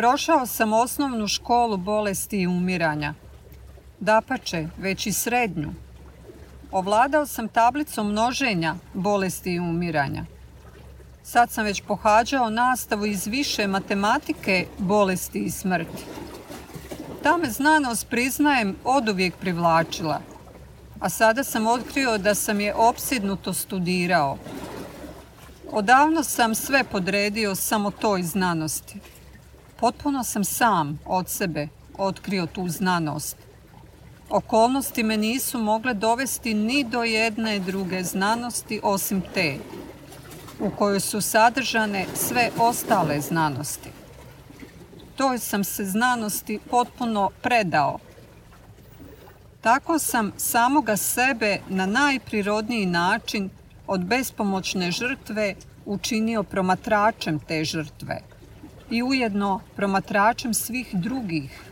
Prošao sam osnovnu školu bolesti i umiranja. Dapače, već i srednju. Ovladao sam tablicom množenja bolesti i umiranja. Sad sam već pohađao nastavu iz više matematike, bolesti i smrti. Ta me znanost, priznajem, oduvijek privlačila. A sada sam otkrio da sam je opsidnuto studirao. Odavno sam sve podredio samo toj znanosti. Potpuno sam sam od sebe otkrio tu znanost. Okolnosti me nisu mogle dovesti ni do jedne druge znanosti osim te, u kojoj su sadržane sve ostale znanosti. Toj sam se znanosti potpuno predao. Tako sam samoga sebe na najprirodniji način od bespomoćne žrtve učinio promatračem te žrtve i ujedno promatračem svih drugih.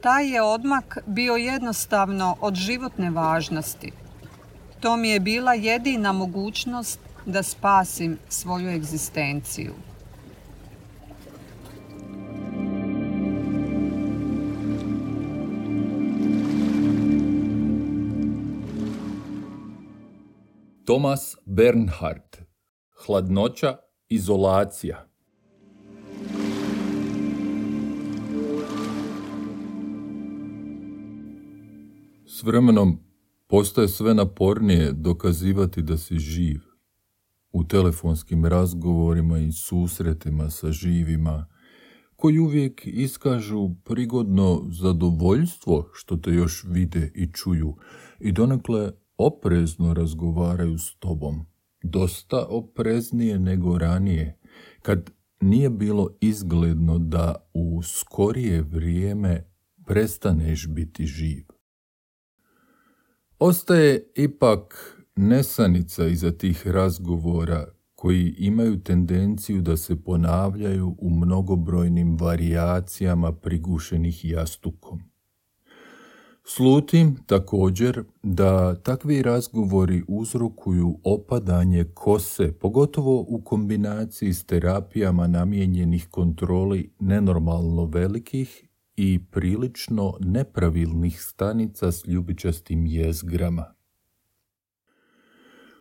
Taj je odmak bio jednostavno od životne važnosti. To mi je bila jedina mogućnost da spasim svoju egzistenciju. Thomas Bernhard Hladnoća, izolacija Vremenom postaje sve napornije dokazivati da si živ. U telefonskim razgovorima i susretima sa živima, koji uvijek iskažu prigodno zadovoljstvo što te još vide i čuju i donekle oprezno razgovaraju s tobom. Dosta opreznije nego ranije, kad nije bilo izgledno da u skorije vrijeme prestaneš biti živ. Ostaje ipak nesanica iza tih razgovora koji imaju tendenciju da se ponavljaju u mnogobrojnim varijacijama prigušenih jastukom. Slutim također da takvi razgovori uzrokuju opadanje kose, pogotovo u kombinaciji s terapijama namijenjenih kontroli nenormalno velikih i prilično nepravilnih stanica s ljubičastim jezgrama.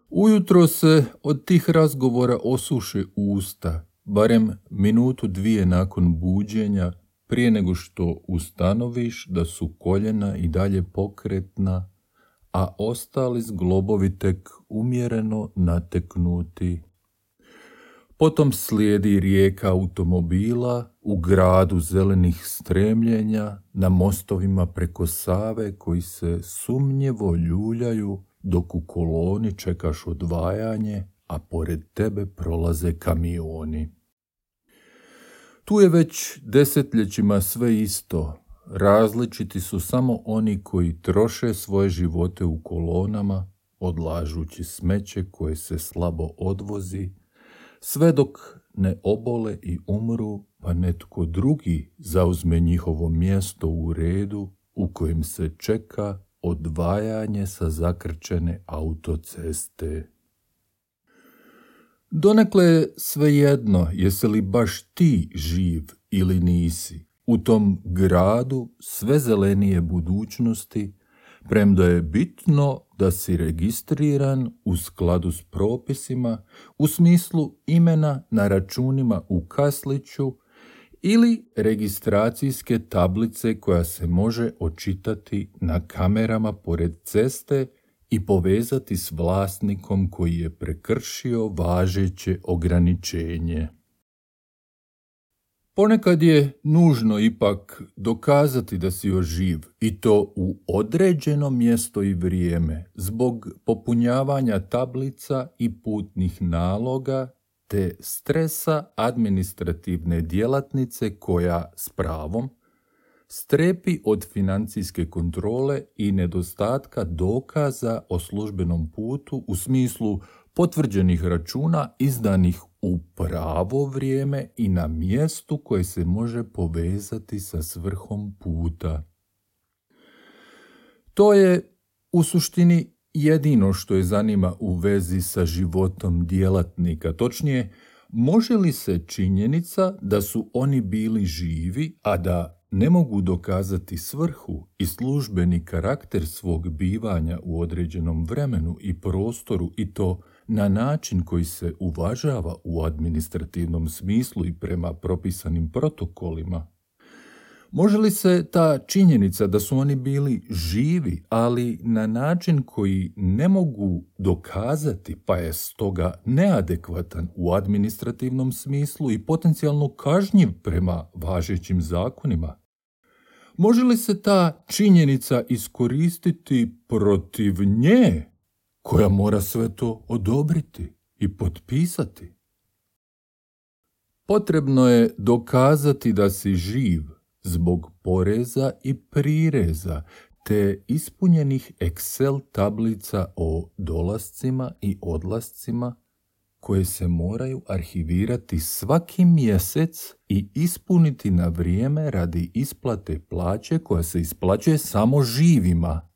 Ujutro se od tih razgovora osuše usta, barem minutu dvije nakon buđenja, prije nego što ustanoviš da su koljena i dalje pokretna, a ostali zglobovi tek umjereno nateknuti Potom slijedi rijeka automobila u gradu zelenih stremljenja na mostovima preko Save koji se sumnjevo ljuljaju dok u koloni čekaš odvajanje, a pored tebe prolaze kamioni. Tu je već desetljećima sve isto. Različiti su samo oni koji troše svoje živote u kolonama, odlažući smeće koje se slabo odvozi sve dok ne obole i umru, pa netko drugi zauzme njihovo mjesto u redu u kojem se čeka odvajanje sa zakrčene autoceste. Donekle je svejedno jesi li baš ti živ ili nisi u tom gradu sve zelenije budućnosti premda je bitno da si registriran u skladu s propisima u smislu imena na računima u kasliću ili registracijske tablice koja se može očitati na kamerama pored ceste i povezati s vlasnikom koji je prekršio važeće ograničenje. Ponekad je nužno ipak dokazati da si još živ i to u određeno mjesto i vrijeme zbog popunjavanja tablica i putnih naloga te stresa administrativne djelatnice koja s pravom strepi od financijske kontrole i nedostatka dokaza o službenom putu u smislu potvrđenih računa izdanih u pravo vrijeme i na mjestu koje se može povezati sa svrhom puta. To je u suštini jedino što je zanima u vezi sa životom djelatnika, točnije može li se činjenica da su oni bili živi, a da ne mogu dokazati svrhu i službeni karakter svog bivanja u određenom vremenu i prostoru i to na način koji se uvažava u administrativnom smislu i prema propisanim protokolima, Može li se ta činjenica da su oni bili živi, ali na način koji ne mogu dokazati, pa je stoga neadekvatan u administrativnom smislu i potencijalno kažnjiv prema važećim zakonima, može li se ta činjenica iskoristiti protiv nje, koja mora sve to odobriti i potpisati? Potrebno je dokazati da si živ, zbog poreza i prireza te ispunjenih Excel tablica o dolascima i odlascima koje se moraju arhivirati svaki mjesec i ispuniti na vrijeme radi isplate plaće koja se isplaćuje samo živima.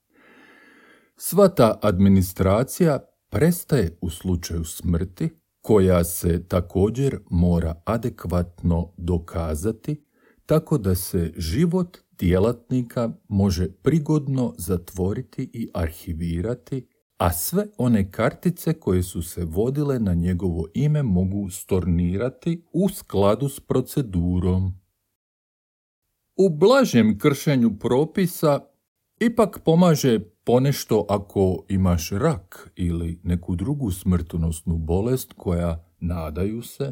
Sva ta administracija prestaje u slučaju smrti, koja se također mora adekvatno dokazati tako da se život djelatnika može prigodno zatvoriti i arhivirati, a sve one kartice koje su se vodile na njegovo ime mogu stornirati u skladu s procedurom. U blažem kršenju propisa ipak pomaže ponešto ako imaš rak ili neku drugu smrtonosnu bolest koja, nadaju se,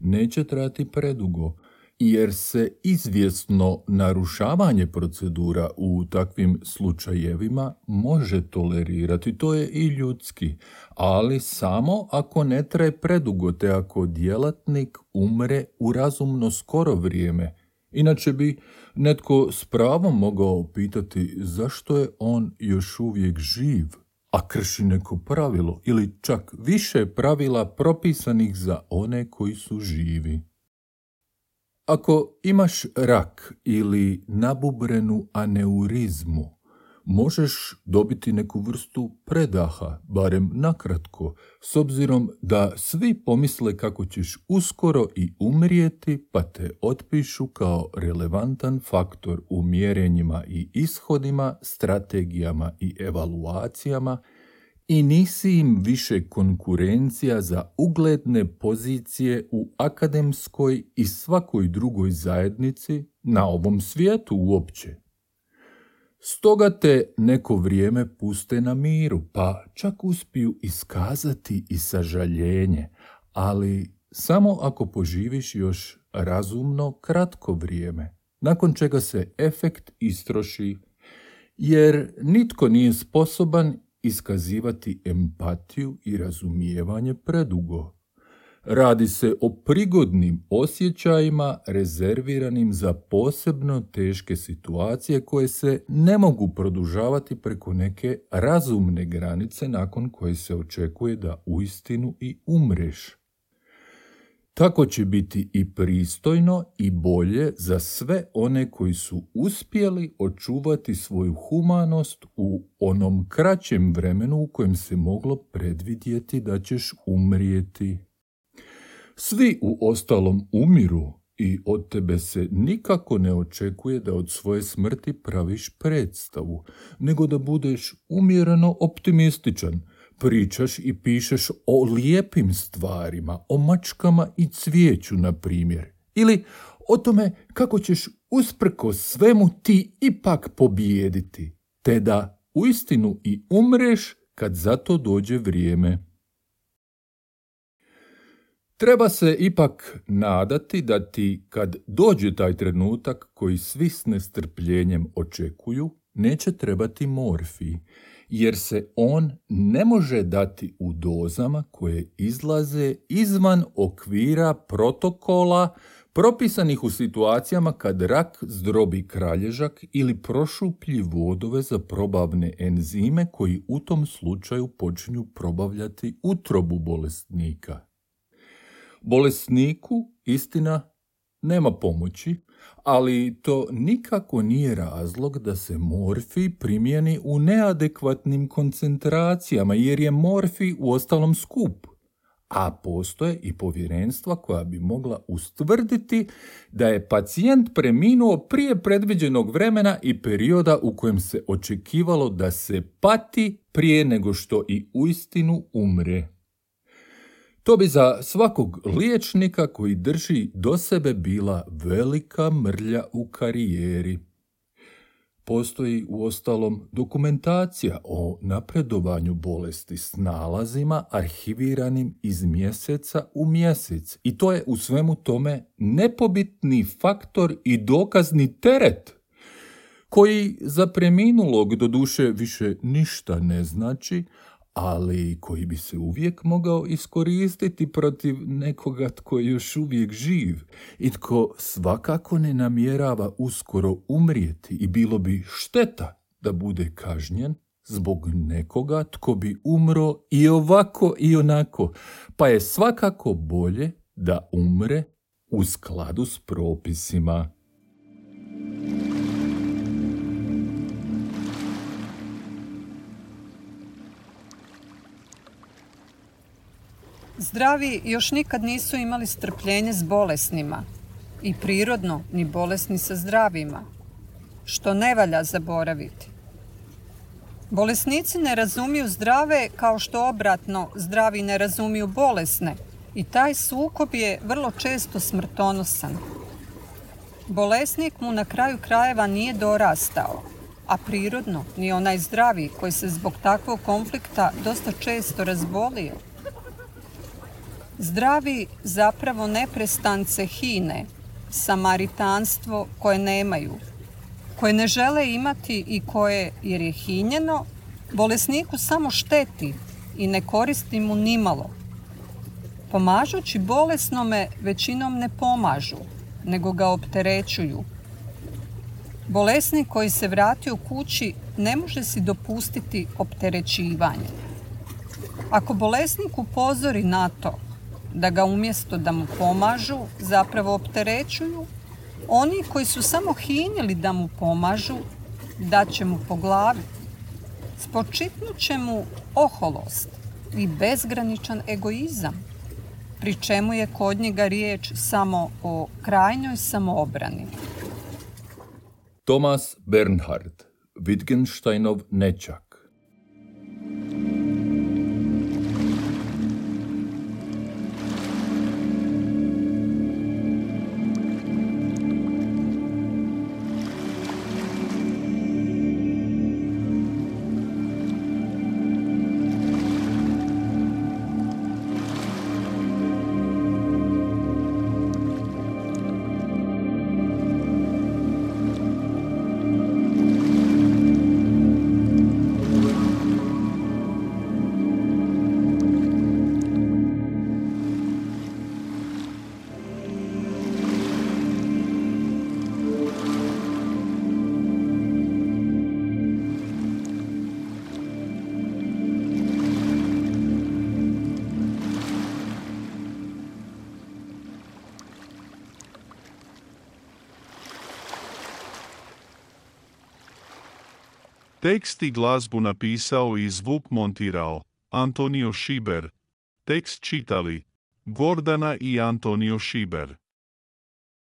neće trati predugo, jer se izvjesno narušavanje procedura u takvim slučajevima može tolerirati, to je i ljudski, ali samo ako ne traje predugo te ako djelatnik umre u razumno skoro vrijeme. Inače bi netko s pravom mogao pitati zašto je on još uvijek živ, a krši neko pravilo ili čak više pravila propisanih za one koji su živi. Ako imaš rak ili nabubrenu aneurizmu, možeš dobiti neku vrstu predaha, barem nakratko, s obzirom da svi pomisle kako ćeš uskoro i umrijeti, pa te otpišu kao relevantan faktor u mjerenjima i ishodima, strategijama i evaluacijama i nisi im više konkurencija za ugledne pozicije u akademskoj i svakoj drugoj zajednici na ovom svijetu uopće. Stoga te neko vrijeme puste na miru, pa čak uspiju iskazati i sažaljenje, ali samo ako poživiš još razumno kratko vrijeme, nakon čega se efekt istroši, jer nitko nije sposoban iskazivati empatiju i razumijevanje predugo. Radi se o prigodnim osjećajima rezerviranim za posebno teške situacije koje se ne mogu produžavati preko neke razumne granice nakon koje se očekuje da uistinu i umreš. Tako će biti i pristojno i bolje za sve one koji su uspjeli očuvati svoju humanost u onom kraćem vremenu u kojem se moglo predvidjeti da ćeš umrijeti. Svi u ostalom umiru i od tebe se nikako ne očekuje da od svoje smrti praviš predstavu, nego da budeš umjereno optimističan – pričaš i pišeš o lijepim stvarima, o mačkama i cvijeću, na primjer. Ili o tome kako ćeš usprko svemu ti ipak pobijediti, te da uistinu i umreš kad za to dođe vrijeme. Treba se ipak nadati da ti kad dođe taj trenutak koji svi s nestrpljenjem očekuju, neće trebati morfiji, jer se on ne može dati u dozama koje izlaze izvan okvira protokola propisanih u situacijama kad rak zdrobi kralježak ili prošuplji vodove za probavne enzime koji u tom slučaju počinju probavljati utrobu bolesnika. Bolesniku, istina, nema pomoći, ali to nikako nije razlog da se morfi primjeni u neadekvatnim koncentracijama, jer je morfi u ostalom skup. a postoje i povjerenstva koja bi mogla ustvrditi da je pacijent preminuo prije predviđenog vremena i perioda u kojem se očekivalo da se pati prije nego što i uistinu umre. To bi za svakog liječnika koji drži do sebe bila velika mrlja u karijeri. Postoji u ostalom dokumentacija o napredovanju bolesti s nalazima arhiviranim iz mjeseca u mjesec i to je u svemu tome nepobitni faktor i dokazni teret koji za preminulog do duše više ništa ne znači, ali koji bi se uvijek mogao iskoristiti protiv nekoga tko je još uvijek živ i tko svakako ne namjerava uskoro umrijeti i bilo bi šteta da bude kažnjen zbog nekoga tko bi umro i ovako i onako, pa je svakako bolje da umre u skladu s propisima. Zdravi još nikad nisu imali strpljenje s bolesnima i prirodno ni bolesni sa zdravima, što ne valja zaboraviti. Bolesnici ne razumiju zdrave kao što obratno zdravi ne razumiju bolesne i taj sukob je vrlo često smrtonosan. Bolesnik mu na kraju krajeva nije dorastao, a prirodno ni onaj zdravi koji se zbog takvog konflikta dosta često razbolio. Zdravi zapravo neprestance hine, samaritanstvo koje nemaju, koje ne žele imati i koje, jer je hinjeno, bolesniku samo šteti i ne koristi mu nimalo. Pomažući bolesnome većinom ne pomažu, nego ga opterećuju. Bolesnik koji se vratio kući ne može si dopustiti opterećivanje. Ako bolesnik upozori na to da ga umjesto da mu pomažu zapravo opterećuju, oni koji su samo hinjeli da mu pomažu, će mu po glavi. Spočitnut će mu oholost i bezgraničan egoizam, pri čemu je kod njega riječ samo o krajnjoj samoobrani. Thomas Bernhard, Wittgensteinov nečak Tekst i glazbu napisao i zvuk montirao Antonio Šiber. Tekst čitali Gordana i Antonio Šiber.